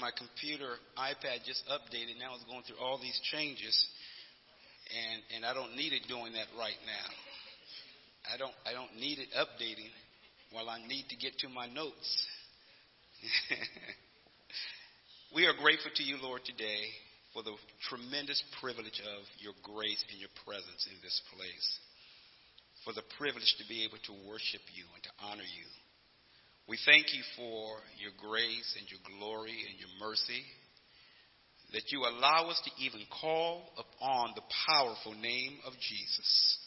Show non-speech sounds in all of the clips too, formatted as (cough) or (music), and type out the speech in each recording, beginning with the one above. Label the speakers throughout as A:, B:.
A: My computer, iPad just updated. Now it's going through all these changes, and and I don't need it doing that right now. I don't I don't need it updating while I need to get to my notes. (laughs) we are grateful to you, Lord, today for the tremendous privilege of your grace and your presence in this place, for the privilege to be able to worship you and to honor you. We thank you for your grace and your glory and your mercy, that you allow us to even call upon the powerful name of Jesus.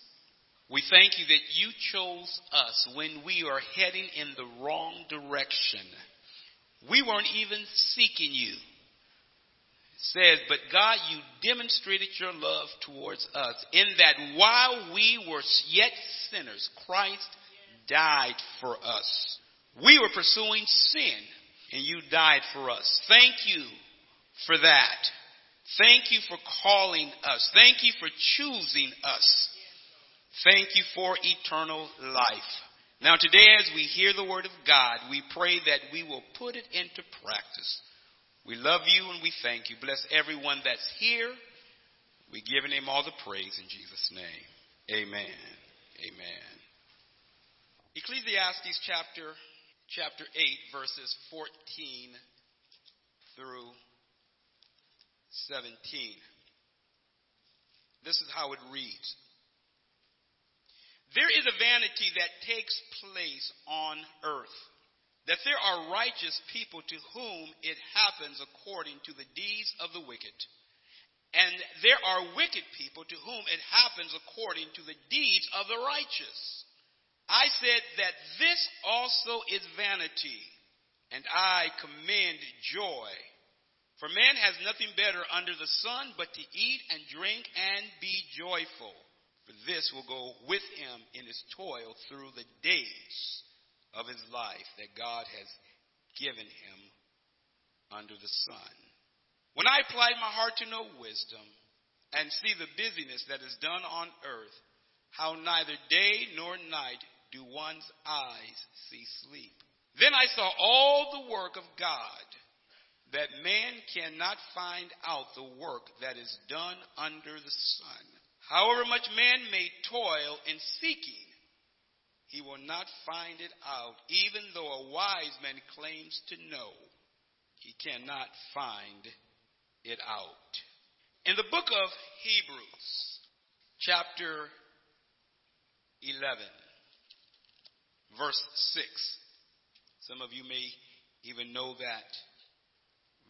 A: We thank you that you chose us when we are heading in the wrong direction. We weren't even seeking you. It says, but God, you demonstrated your love towards us in that while we were yet sinners, Christ died for us. We were pursuing sin, and you died for us. Thank you for that. Thank you for calling us. Thank you for choosing us. Thank you for eternal life. Now, today, as we hear the word of God, we pray that we will put it into practice. We love you and we thank you. Bless everyone that's here. We give him all the praise in Jesus' name. Amen. Amen. Ecclesiastes chapter chapter 8, verses 14 through 17. This is how it reads. There is a vanity that takes place on earth, that there are righteous people to whom it happens according to the deeds of the wicked. And there are wicked people to whom it happens according to the deeds of the righteous. I said that this also is vanity, and I commend joy. For man has nothing better under the sun but to eat and drink and be joyful. For this will go with him in his toil through the days of his life that God has given him under the sun. When I applied my heart to know wisdom and see the busyness that is done on earth, how neither day nor night do one's eyes see sleep. Then I saw all the work of God, that man cannot find out the work that is done under the sun. However much man may toil in seeking, he will not find it out, even though a wise man claims to know. He cannot find it out. In the book of Hebrews, chapter 11, verse 6. Some of you may even know that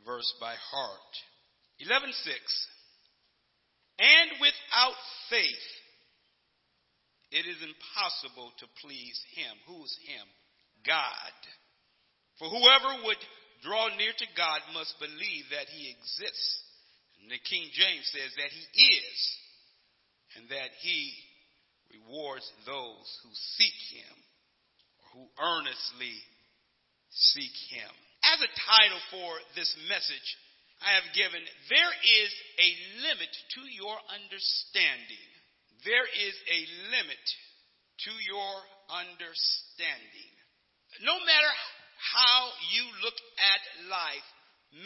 A: verse by heart. 11:6. And without faith it is impossible to please him. Who's him? God. For whoever would draw near to God must believe that he exists. And the King James says that he is and that he rewards those who seek him who earnestly seek him. As a title for this message, I have given, There is a limit to your understanding. There is a limit to your understanding. No matter how you look at life,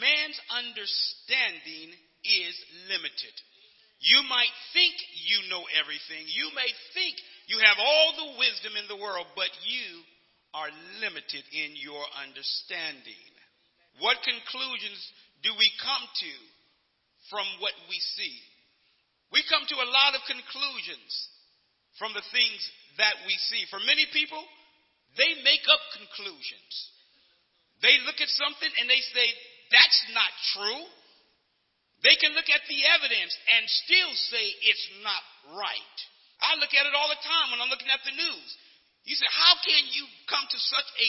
A: man's understanding is limited. You might think you know everything. You may think you have all the wisdom in the world, but you are limited in your understanding. What conclusions do we come to from what we see? We come to a lot of conclusions from the things that we see. For many people, they make up conclusions. They look at something and they say, that's not true. They can look at the evidence and still say it's not right. I look at it all the time when I'm looking at the news. You say, how can you come to such a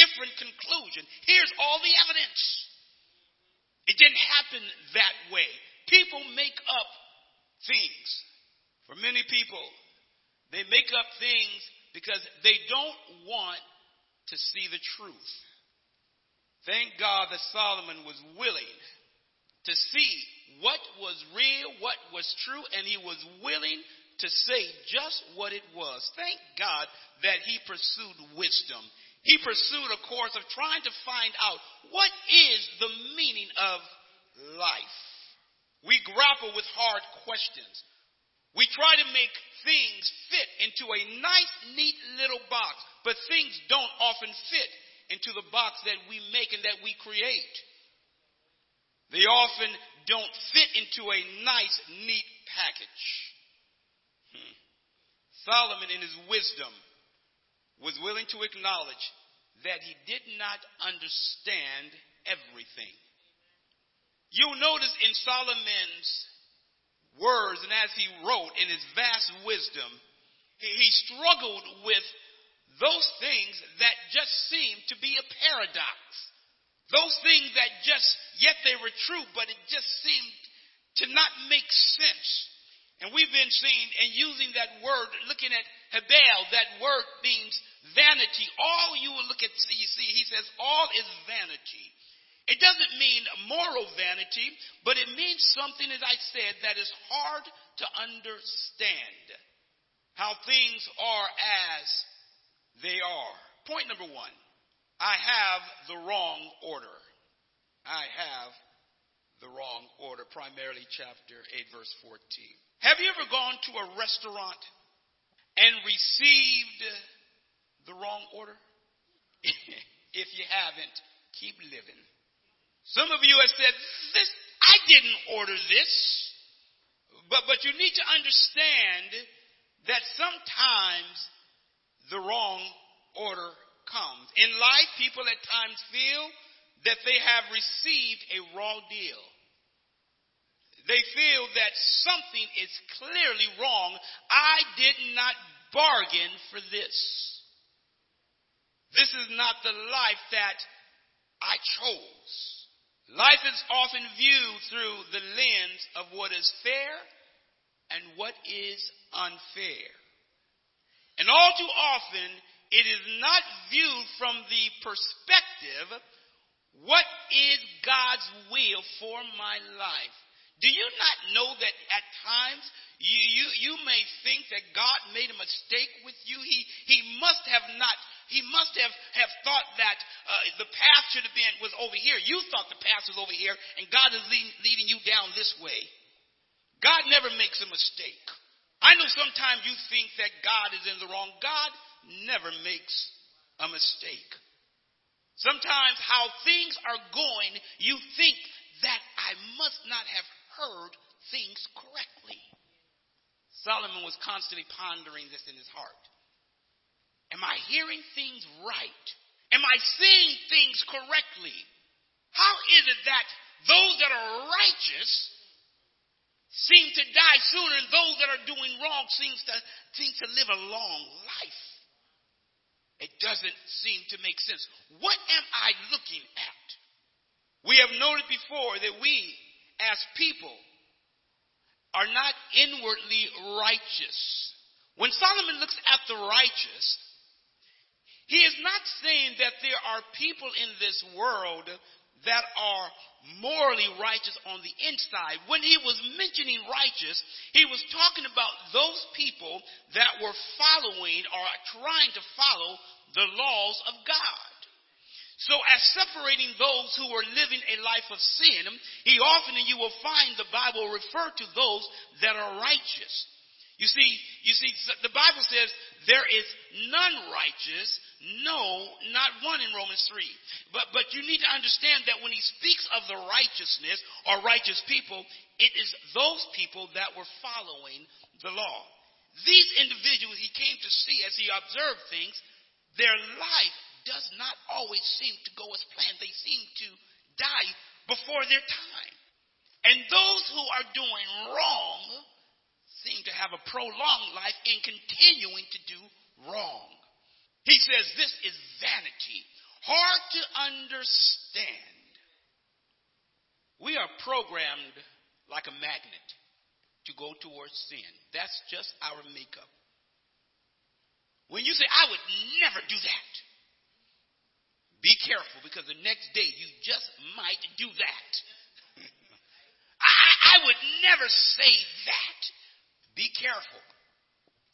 A: different conclusion? Here's all the evidence. It didn't happen that way. People make up things. For many people, they make up things because they don't want to see the truth. Thank God that Solomon was willing to see what was real, what was true, and he was willing to say just what it was. Thank God that he pursued wisdom. He pursued a course of trying to find out what is the meaning of life. We grapple with hard questions. We try to make things fit into a nice, neat little box, but things don't often fit into the box that we make and that we create. They often don't fit into a nice, neat package. Solomon, in his wisdom, was willing to acknowledge that he did not understand everything. You'll notice in Solomon's words and as he wrote in his vast wisdom, he struggled with those things that just seemed to be a paradox. Those things that just, yet they were true, but it just seemed to not make sense. And we've been seeing and using that word, looking at Hebel, that word means vanity. All you will look at, you see, he says, all is vanity. It doesn't mean moral vanity, but it means something, as I said, that is hard to understand. How things are as they are. Point number one I have the wrong order. I have the wrong order, primarily chapter 8, verse 14. Have you ever gone to a restaurant and received the wrong order? (laughs) if you haven't, keep living. Some of you have said, this, I didn't order this. But, but you need to understand that sometimes the wrong order comes. In life, people at times feel that they have received a raw deal. They feel that something is clearly wrong. I did not bargain for this. This is not the life that I chose. Life is often viewed through the lens of what is fair and what is unfair. And all too often, it is not viewed from the perspective, what is God's will for my life? Do you not know that at times you, you, you may think that God made a mistake with you? He, he must have not, he must have, have thought that uh, the path should have been, was over here. You thought the path was over here and God is leading, leading you down this way. God never makes a mistake. I know sometimes you think that God is in the wrong. God never makes a mistake. Sometimes how things are going, you think that I must not have heard things correctly. Solomon was constantly pondering this in his heart. Am I hearing things right? Am I seeing things correctly? How is it that those that are righteous seem to die sooner and those that are doing wrong seems to, seem to live a long life? It doesn't seem to make sense. What am I looking at? We have noted before that we, as people, are not inwardly righteous. When Solomon looks at the righteous, he is not saying that there are people in this world that are morally righteous on the inside. When he was mentioning righteous, he was talking about those people that were following or trying to follow the laws of God. So, as separating those who were living a life of sin, he often, and you will find the Bible refer to those that are righteous. You see, you see, the Bible says there is none righteous, no, not one in Romans 3. But, but you need to understand that when he speaks of the righteousness or righteous people, it is those people that were following the law. These individuals he came to see as he observed things, their life does not always seem to go as planned. They seem to die before their time. And those who are doing wrong seem to have a prolonged life in continuing to do wrong. He says this is vanity, hard to understand. We are programmed like a magnet to go towards sin. That's just our makeup. When you say, I would never do that, be careful because the next day you just might do that. (laughs) I, I would never say that. Be careful.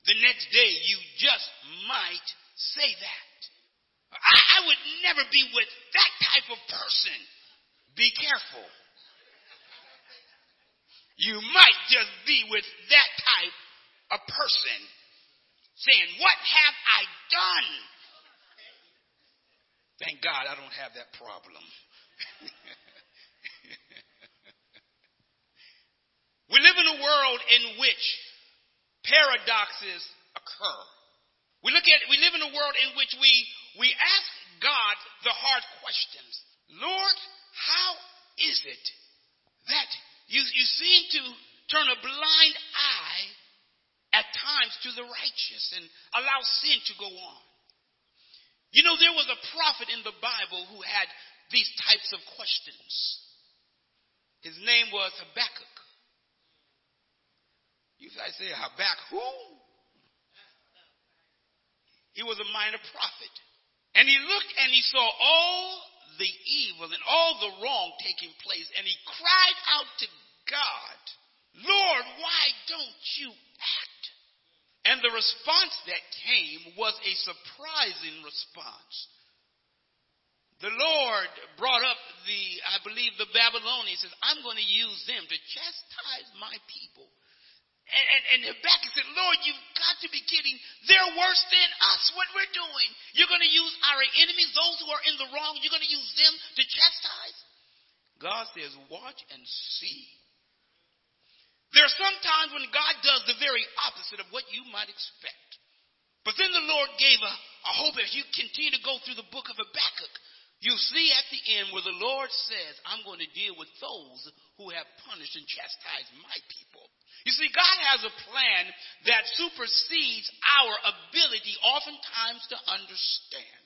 A: The next day you just might say that. I, I would never be with that type of person. Be careful. You might just be with that type of person saying, What have I done? Thank God I don't have that problem. (laughs) we live in a world in which paradoxes occur. We look at we live in a world in which we we ask God the hard questions. Lord, how is it that you, you seem to turn a blind eye at times to the righteous and allow sin to go on? You know, there was a prophet in the Bible who had these types of questions. His name was Habakkuk. You guys say Habakkuk who? He was a minor prophet. And he looked and he saw all the evil and all the wrong taking place, and he cried out to God, Lord, why don't you act? And the response that came was a surprising response. The Lord brought up the, I believe, the Babylonians, says, I'm going to use them to chastise my people. And, and, and Habakkuk said, Lord, you've got to be kidding. They're worse than us, what we're doing. You're going to use our enemies, those who are in the wrong, you're going to use them to chastise? God says, watch and see. There are some times when God does the very opposite of what you might expect. But then the Lord gave a, a hope as you continue to go through the book of Habakkuk. You see at the end where the Lord says, I'm going to deal with those who have punished and chastised my people. You see, God has a plan that supersedes our ability oftentimes to understand.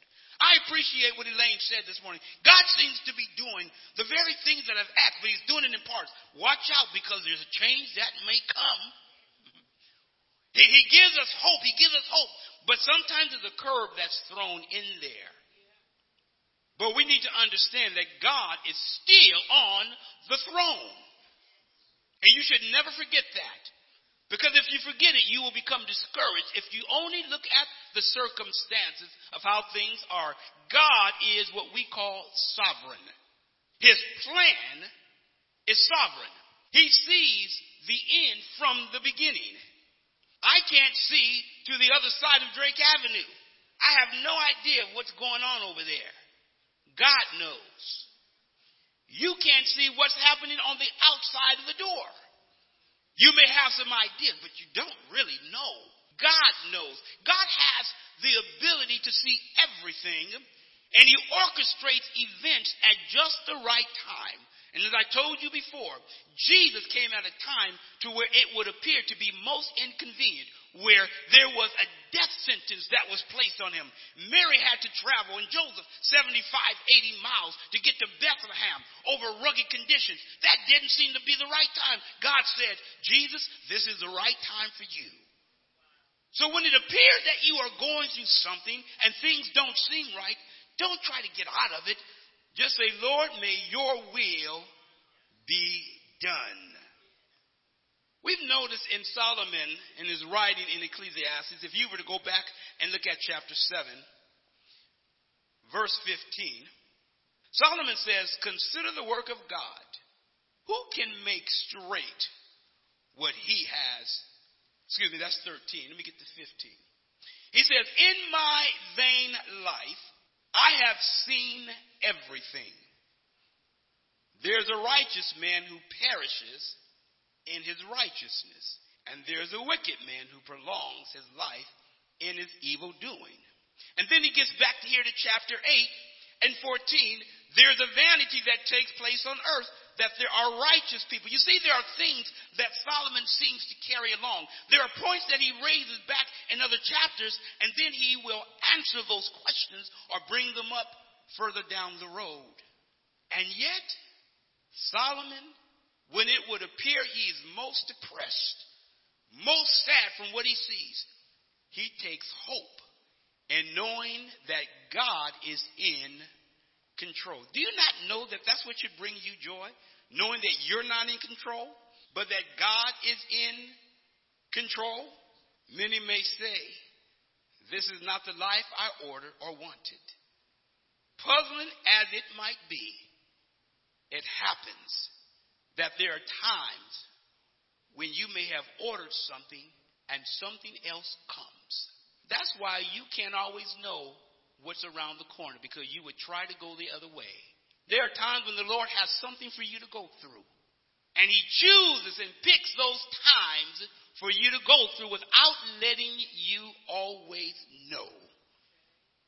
A: I appreciate what Elaine said this morning. God seems to be doing the very things that I've asked, but He's doing it in parts. Watch out because there's a change that may come. He, gives us hope. He gives us hope. But sometimes there's a curve that's thrown in there. But we need to understand that God is still on the throne. And you should never forget that. Because if you forget it, you will become discouraged if you only look at the circumstances of how things are. God is what we call sovereign. His plan is sovereign. He sees the end from the beginning. I can't see to the other side of Drake Avenue. I have no idea what's going on over there. God knows. You can't see what's happening on the outside of the door. You may have some ideas, but you don't really know. God knows. God has the ability to see everything, and He orchestrates events at just the right time. And as I told you before, Jesus came at a time to where it would appear to be most inconvenient, where there was a death sentence that was placed on him. Mary had to travel, and Joseph 75, 80 miles to get to Bethlehem over rugged conditions. That didn't seem to be the right time. God said, Jesus, this is the right time for you. So when it appears that you are going through something and things don't seem right, don't try to get out of it. Just say, Lord, may your will be done. We've noticed in Solomon, in his writing in Ecclesiastes, if you were to go back and look at chapter 7, verse 15, Solomon says, Consider the work of God. Who can make straight what he has? Excuse me, that's 13. Let me get to 15. He says, In my vain life, I have seen everything. There's a righteous man who perishes in his righteousness, and there's a wicked man who prolongs his life in his evil doing. And then he gets back to here to chapter 8 and 14. There's a vanity that takes place on earth that there are righteous people. You see, there are things that Solomon seems to carry along. There are points that he raises back in other chapters, and then he will answer those questions or bring them up further down the road. And yet, Solomon when it would appear he is most depressed, most sad from what he sees, he takes hope in knowing that God is in control. Do you not know that that's what should bring you joy? Knowing that you're not in control, but that God is in control? Many may say, This is not the life I ordered or wanted. Puzzling as it might be, it happens that there are times when you may have ordered something and something else comes. That's why you can't always know what's around the corner because you would try to go the other way. There are times when the Lord has something for you to go through. And He chooses and picks those times for you to go through without letting you always know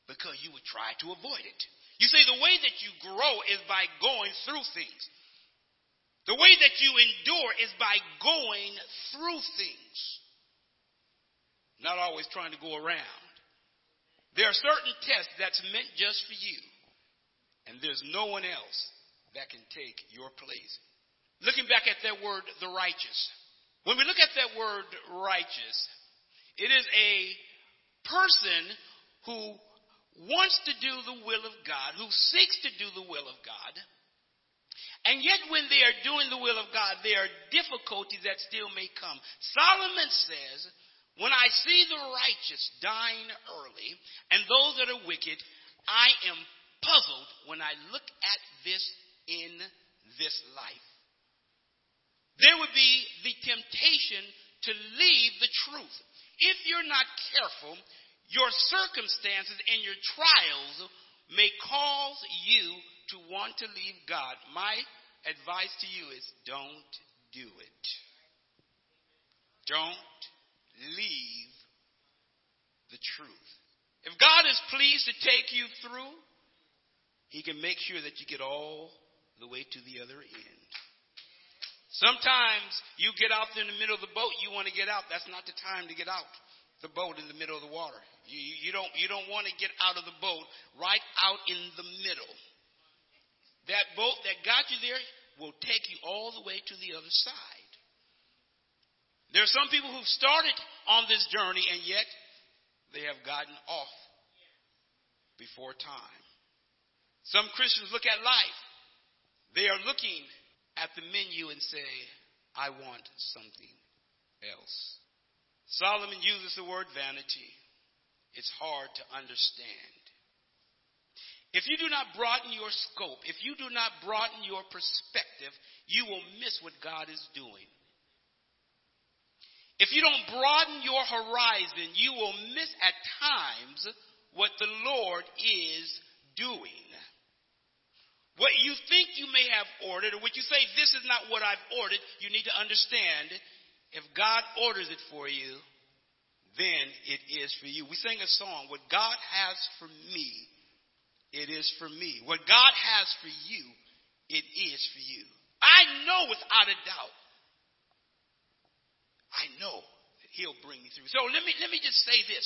A: because you would try to avoid it. You see, the way that you grow is by going through things. The way that you endure is by going through things, not always trying to go around. There are certain tests that's meant just for you, and there's no one else that can take your place. Looking back at that word, the righteous. When we look at that word righteous, it is a person who wants to do the will of God, who seeks to do the will of God, and yet, when they are doing the will of God, there are difficulties that still may come. Solomon says, When I see the righteous dying early and those that are wicked, I am puzzled when I look at this in this life. There would be the temptation to leave the truth. If you're not careful, your circumstances and your trials may cause you to want to leave God. My advice to you is don't do it. Don't leave the truth. If God is pleased to take you through, He can make sure that you get all the way to the other end. Sometimes you get out in the middle of the boat, you want to get out. That's not the time to get out the boat in the middle of the water. You, you don't, you don't want to get out of the boat right out in the middle. That boat that got you there will take you all the way to the other side. There are some people who've started on this journey and yet they have gotten off before time. Some Christians look at life. They are looking at the menu and say, I want something else. Solomon uses the word vanity. It's hard to understand. If you do not broaden your scope, if you do not broaden your perspective, you will miss what God is doing. If you don't broaden your horizon, you will miss at times what the Lord is doing. What you think you may have ordered, or what you say, this is not what I've ordered, you need to understand if God orders it for you, then it is for you. We sing a song, What God has for me it is for me. What God has for you, it is for you. I know without a doubt. I know that He'll bring me through. So let me, let me just say this.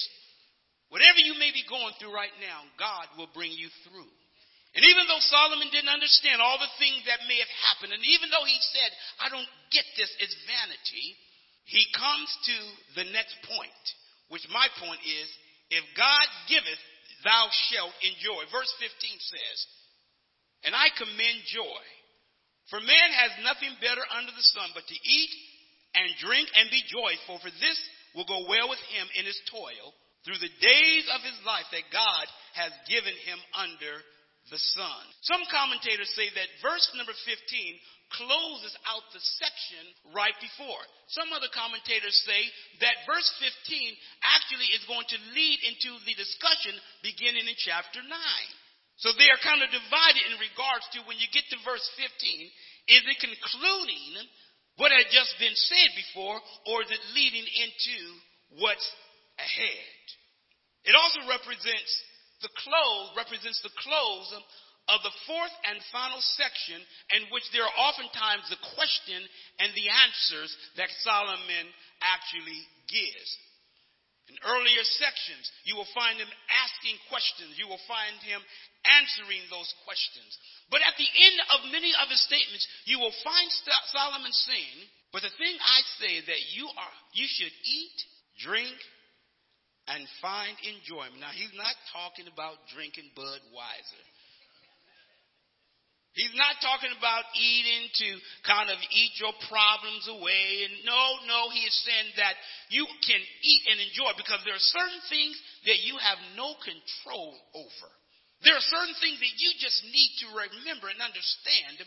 A: Whatever you may be going through right now, God will bring you through. And even though Solomon didn't understand all the things that may have happened, and even though he said, I don't get this, it's vanity, he comes to the next point, which my point is, if God giveth, thou shalt enjoy. Verse 15 says, And I commend joy. For man has nothing better under the sun but to eat and drink and be joyful, for this will go well with him in his toil through the days of his life that God has given him under the sun. Some commentators say that verse number 15 closes out the section right before. Some other commentators say that verse 15 actually is going to lead into the discussion beginning in chapter 9. So they are kind of divided in regards to when you get to verse 15, is it concluding what had just been said before, or is it leading into what's ahead? It also represents the close, represents the close of the fourth and final section in which there are oftentimes the question and the answers that Solomon actually gives. In earlier sections, you will find him asking questions. You will find him answering those questions. But at the end of many of his statements, you will find Solomon saying, But the thing I say that you are, you should eat, drink, and find enjoyment. Now, he's not talking about drinking Budweiser. He's not talking about eating to kind of eat your problems away. And no, no, he is saying that you can eat and enjoy because there are certain things that you have no control over. There are certain things that you just need to remember and understand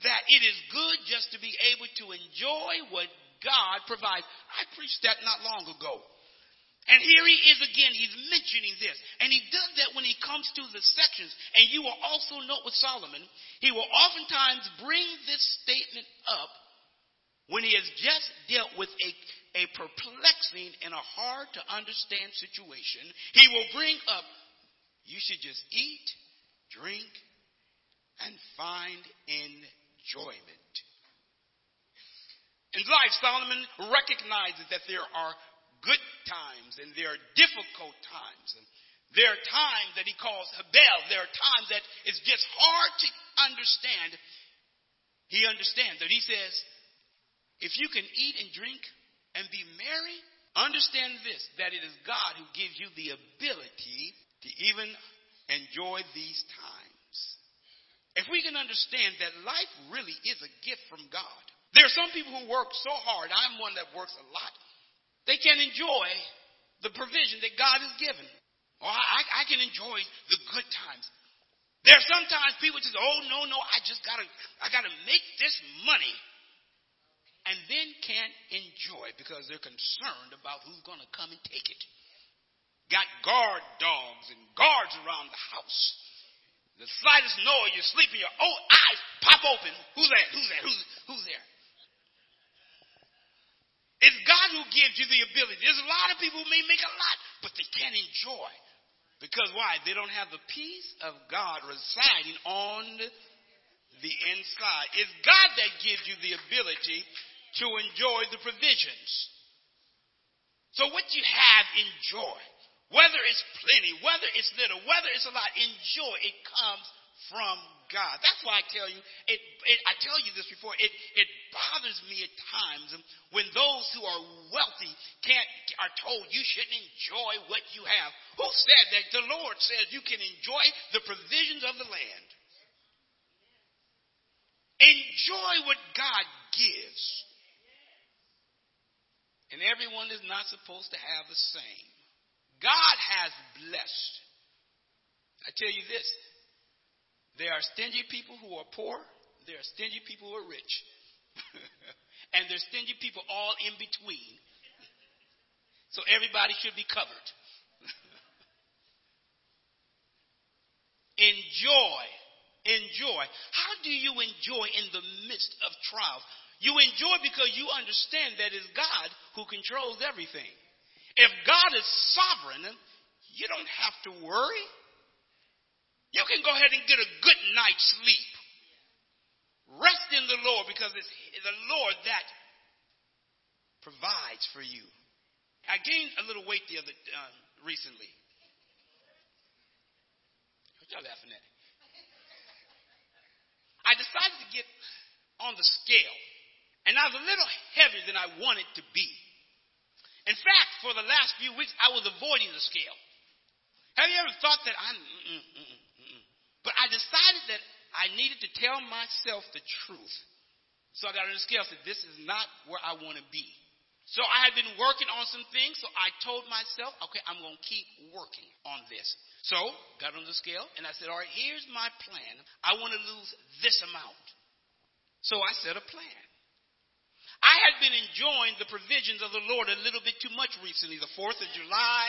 A: that it is good just to be able to enjoy what God provides. I preached that not long ago. And here he is again, he's mentioning this. And he does that when he comes to the sections. And you will also note with Solomon, he will oftentimes bring this statement up when he has just dealt with a, a perplexing and a hard to understand situation. He will bring up, you should just eat, drink, and find enjoyment. In life, Solomon recognizes that there are good times and there are difficult times. And there are times that he calls Habel. There are times that it's just hard to understand. He understands that. He says, if you can eat and drink and be merry, understand this, that it is God who gives you the ability to even enjoy these times. If we can understand that life really is a gift from God. There are some people who work so hard. I'm one that works a lot. They can't enjoy the provision that God has given. Or I, I can enjoy the good times. There are sometimes people just, oh no, no, I just gotta, I gotta make this money. And then can't enjoy because they're concerned about who's gonna come and take it. Got guard dogs and guards around the house. The slightest noise, you're sleeping, your oh eyes pop open. Who's there? Who's there? Who's, who's there? It's God who gives you the ability. There's a lot of people who may make a lot, but they can't enjoy. Because why? They don't have the peace of God residing on the inside. It's God that gives you the ability to enjoy the provisions. So what you have, enjoy. Whether it's plenty, whether it's little, whether it's a lot, enjoy. It comes from God. That's why I tell you, it, it, I tell you this before, it, it bothers me at times when those who are wealthy can't, are told you shouldn't enjoy what you have. Who said that? The Lord says you can enjoy the provisions of the land. Enjoy what God gives. And everyone is not supposed to have the same. God has blessed. I tell you this there are stingy people who are poor. There are stingy people who are rich. (laughs) and there's stingy people all in between. So everybody should be covered. (laughs) enjoy. Enjoy. How do you enjoy in the midst of trials? You enjoy because you understand that it's God who controls everything. If God is sovereign, you don't have to worry. You can go ahead and get a good night's sleep. Rest in the Lord because it's the Lord that provides for you. I gained a little weight the other uh, recently. What y'all laughing at? I decided to get on the scale, and I was a little heavier than I wanted to be. In fact, for the last few weeks, I was avoiding the scale. Have you ever thought that I'm? Mm, mm, mm. But I decided that I needed to tell myself the truth. So I got on the scale and said, This is not where I want to be. So I had been working on some things, so I told myself, okay, I'm going to keep working on this. So, got on the scale, and I said, all right, here's my plan. I want to lose this amount. So I set a plan. I had been enjoying the provisions of the Lord a little bit too much recently. The 4th of July,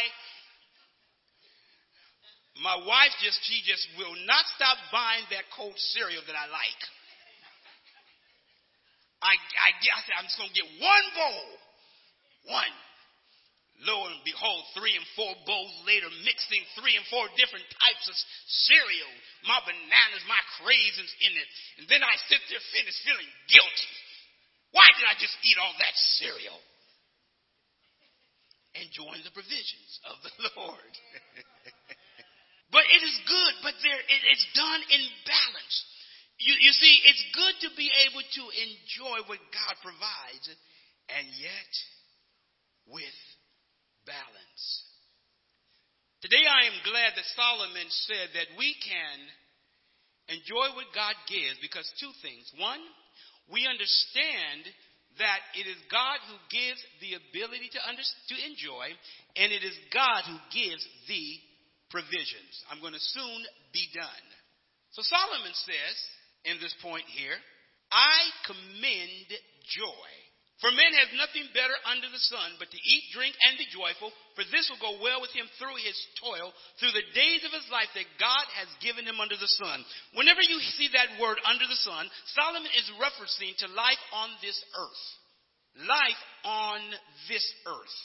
A: my wife just, she just will not stop buying that cold cereal that I like. I, I, I said, I'm just going to get one bowl. One. Lo and behold, three and four bowls later, mixing three and four different types of cereal. My bananas, my craisins in it. And then I sit there finished feeling guilty. Why did I just eat all that cereal? Enjoying the provisions of the (laughs) Lord. (laughs) But it is good, but there, it, it's done in balance. You, you see, it's good to be able to enjoy what God provides, and yet with balance. Today I am glad that Solomon said that we can enjoy what God gives because two things. One, we understand that it is God who gives the ability to, under, to enjoy, and it is God who gives the provisions. I'm going to soon be done. So Solomon says in this point here, I commend joy. For man has nothing better under the sun but to eat, drink, and be joyful, for this will go well with him through his toil, through the days of his life that God has given him under the sun. Whenever you see that word under the sun, Solomon is referencing to life on this earth. Life on this earth.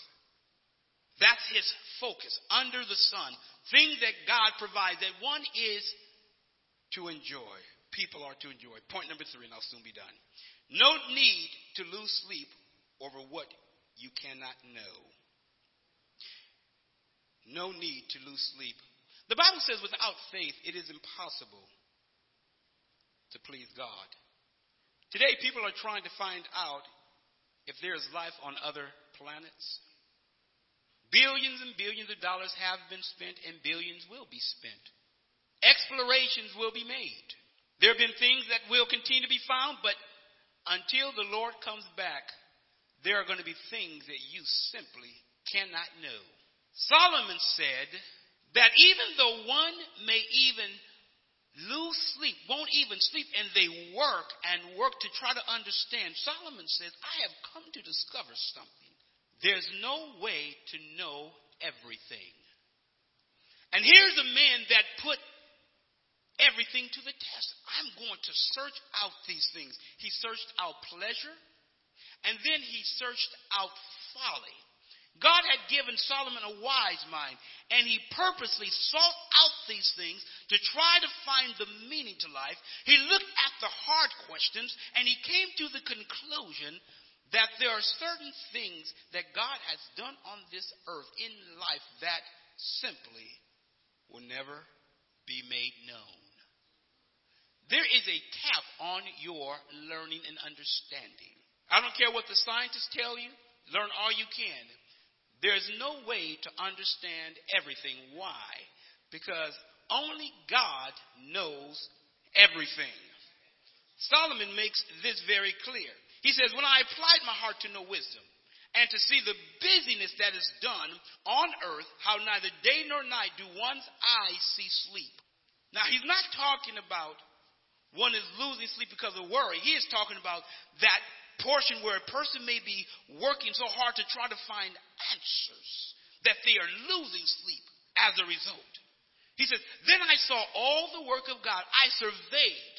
A: That's his focus, under the sun. Things that God provides, that one is to enjoy. People are to enjoy. Point number three, and I'll soon be done. No need to lose sleep over what you cannot know. No need to lose sleep. The Bible says without faith it is impossible to please God. Today, people are trying to find out if there is life on other planets. Billions and billions of dollars have been spent, and billions will be spent. Explorations will be made. There have been things that will continue to be found, but until the Lord comes back, there are going to be things that you simply cannot know. Solomon said that even though one may even lose sleep, won't even sleep, and they work and work to try to understand, Solomon says, I have come to discover something. There's no way to know everything. And here's a man that put everything to the test. I'm going to search out these things. He searched out pleasure, and then he searched out folly. God had given Solomon a wise mind, and he purposely sought out these things to try to find the meaning to life. He looked at the hard questions, and he came to the conclusion that there are certain things that God has done on this earth in life that simply will never be made known. There is a cap on your learning and understanding. I don't care what the scientists tell you, learn all you can. There's no way to understand everything. Why? Because only God knows everything. Solomon makes this very clear. He says, When I applied my heart to know wisdom, and to see the busyness that is done on earth, how neither day nor night do one's eyes see sleep. Now, he's not talking about one is losing sleep because of worry. He is talking about that portion where a person may be working so hard to try to find answers that they are losing sleep as a result. He says, Then I saw all the work of God. I surveyed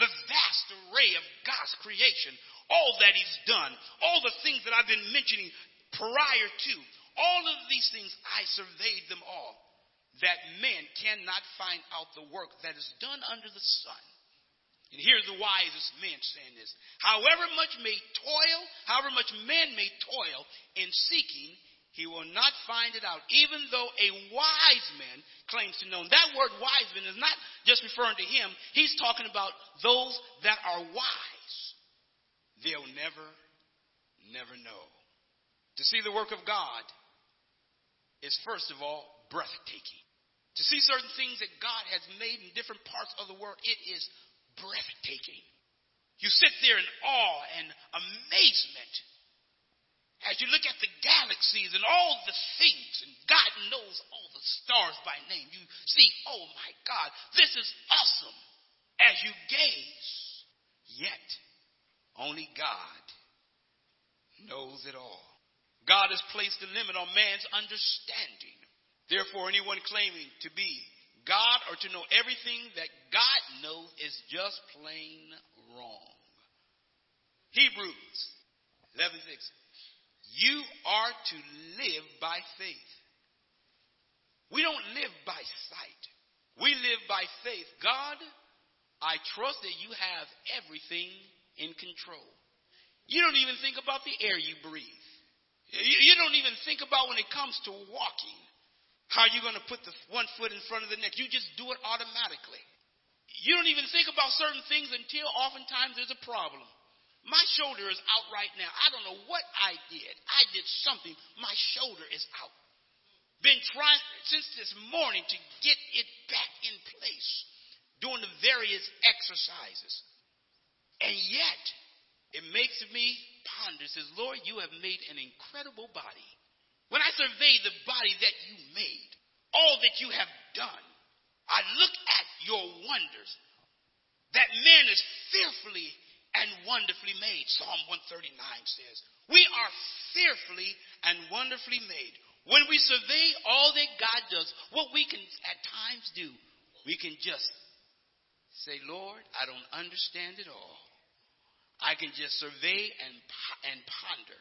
A: the vast array of God's creation, all that He's done, all the things that I've been mentioning prior to. All of these things, I surveyed them all. That man cannot find out the work that is done under the sun. And here's the wisest man saying this. However much may toil, however much man may toil in seeking, he will not find it out, even though a wise man claims to know. And that word wise man is not just referring to him, he's talking about those that are wise. They'll never, never know. To see the work of God is, first of all, breathtaking. To see certain things that God has made in different parts of the world, it is breathtaking. You sit there in awe and amazement as you look at the galaxies and all the things, and God knows all the stars by name. You see, oh my God, this is awesome as you gaze. Yet, only God knows it all. God has placed a limit on man's understanding. Therefore, anyone claiming to be God or to know everything that God knows is just plain wrong. Hebrews 11:6. You are to live by faith. We don't live by sight. We live by faith. God, I trust that you have everything in control. You don't even think about the air you breathe. You don't even think about when it comes to walking. How you're going to put the one foot in front of the next? You just do it automatically. You don't even think about certain things until oftentimes there's a problem. My shoulder is out right now. I don't know what I did. I did something. My shoulder is out. Been trying since this morning to get it back in place, doing the various exercises. And yet, it makes me ponder, says, Lord, you have made an incredible body. When I survey the body that you made, all that you have done, I look at your wonders. That man is fearfully and wonderfully made. Psalm 139 says, We are fearfully and wonderfully made. When we survey all that God does, what we can at times do, we can just say, Lord, I don't understand it all. I can just survey and, and ponder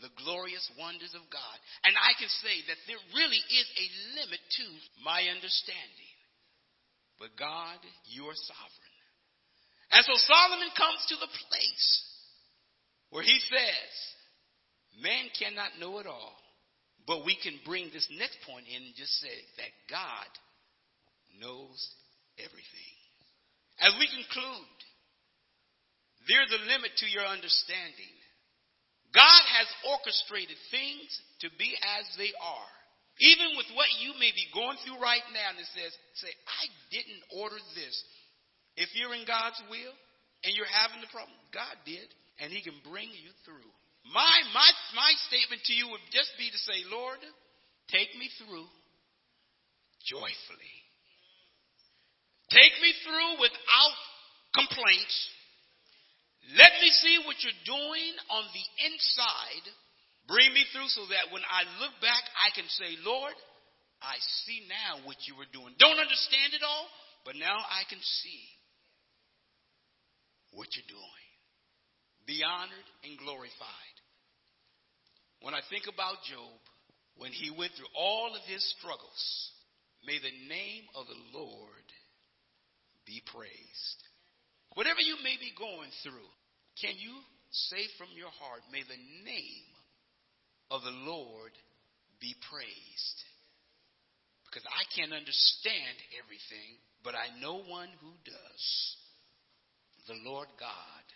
A: the glorious wonders of God. And I can say that there really is a limit to my understanding. But God, you are sovereign. And so Solomon comes to the place where he says, Man cannot know it all. But we can bring this next point in and just say that God knows everything. As we conclude, there's a limit to your understanding. God has orchestrated things to be as they are. Even with what you may be going through right now, and it says, say, I didn't order this. If you're in God's will and you're having the problem, God did, and He can bring you through. My, my, my statement to you would just be to say, Lord, take me through joyfully. Take me through without complaints. Let me see what you're doing on the inside. Bring me through so that when I look back, I can say, Lord, I see now what you were doing. Don't understand it all, but now I can see what you're doing. Be honored and glorified. When I think about Job, when he went through all of his struggles, may the name of the Lord be praised. Whatever you may be going through, can you say from your heart, may the name of the Lord be praised? Because I can't understand everything, but I know one who does the Lord God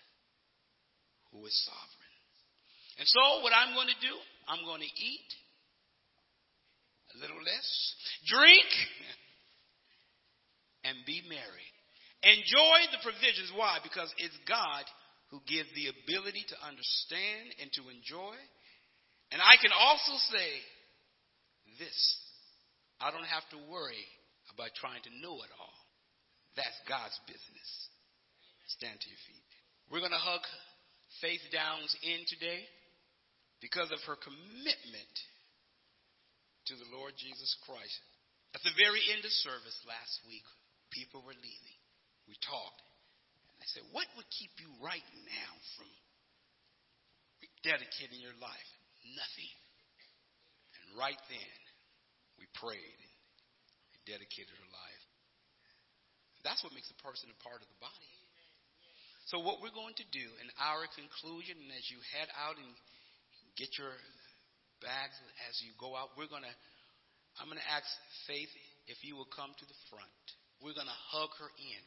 A: who is sovereign. And so, what I'm going to do, I'm going to eat a little less, drink, (laughs) and be merry. Enjoy the provisions. Why? Because it's God who gives the ability to understand and to enjoy. And I can also say this I don't have to worry about trying to know it all. That's God's business. Stand to your feet. We're going to hug Faith Downs in today because of her commitment to the Lord Jesus Christ. At the very end of service last week, people were leaving. We talked. I said, What would keep you right now from dedicating your life? Nothing. And right then, we prayed and dedicated her life. That's what makes a person a part of the body. So, what we're going to do in our conclusion, and as you head out and get your bags as you go out. We're gonna I'm gonna ask Faith if you will come to the front. We're gonna hug her in.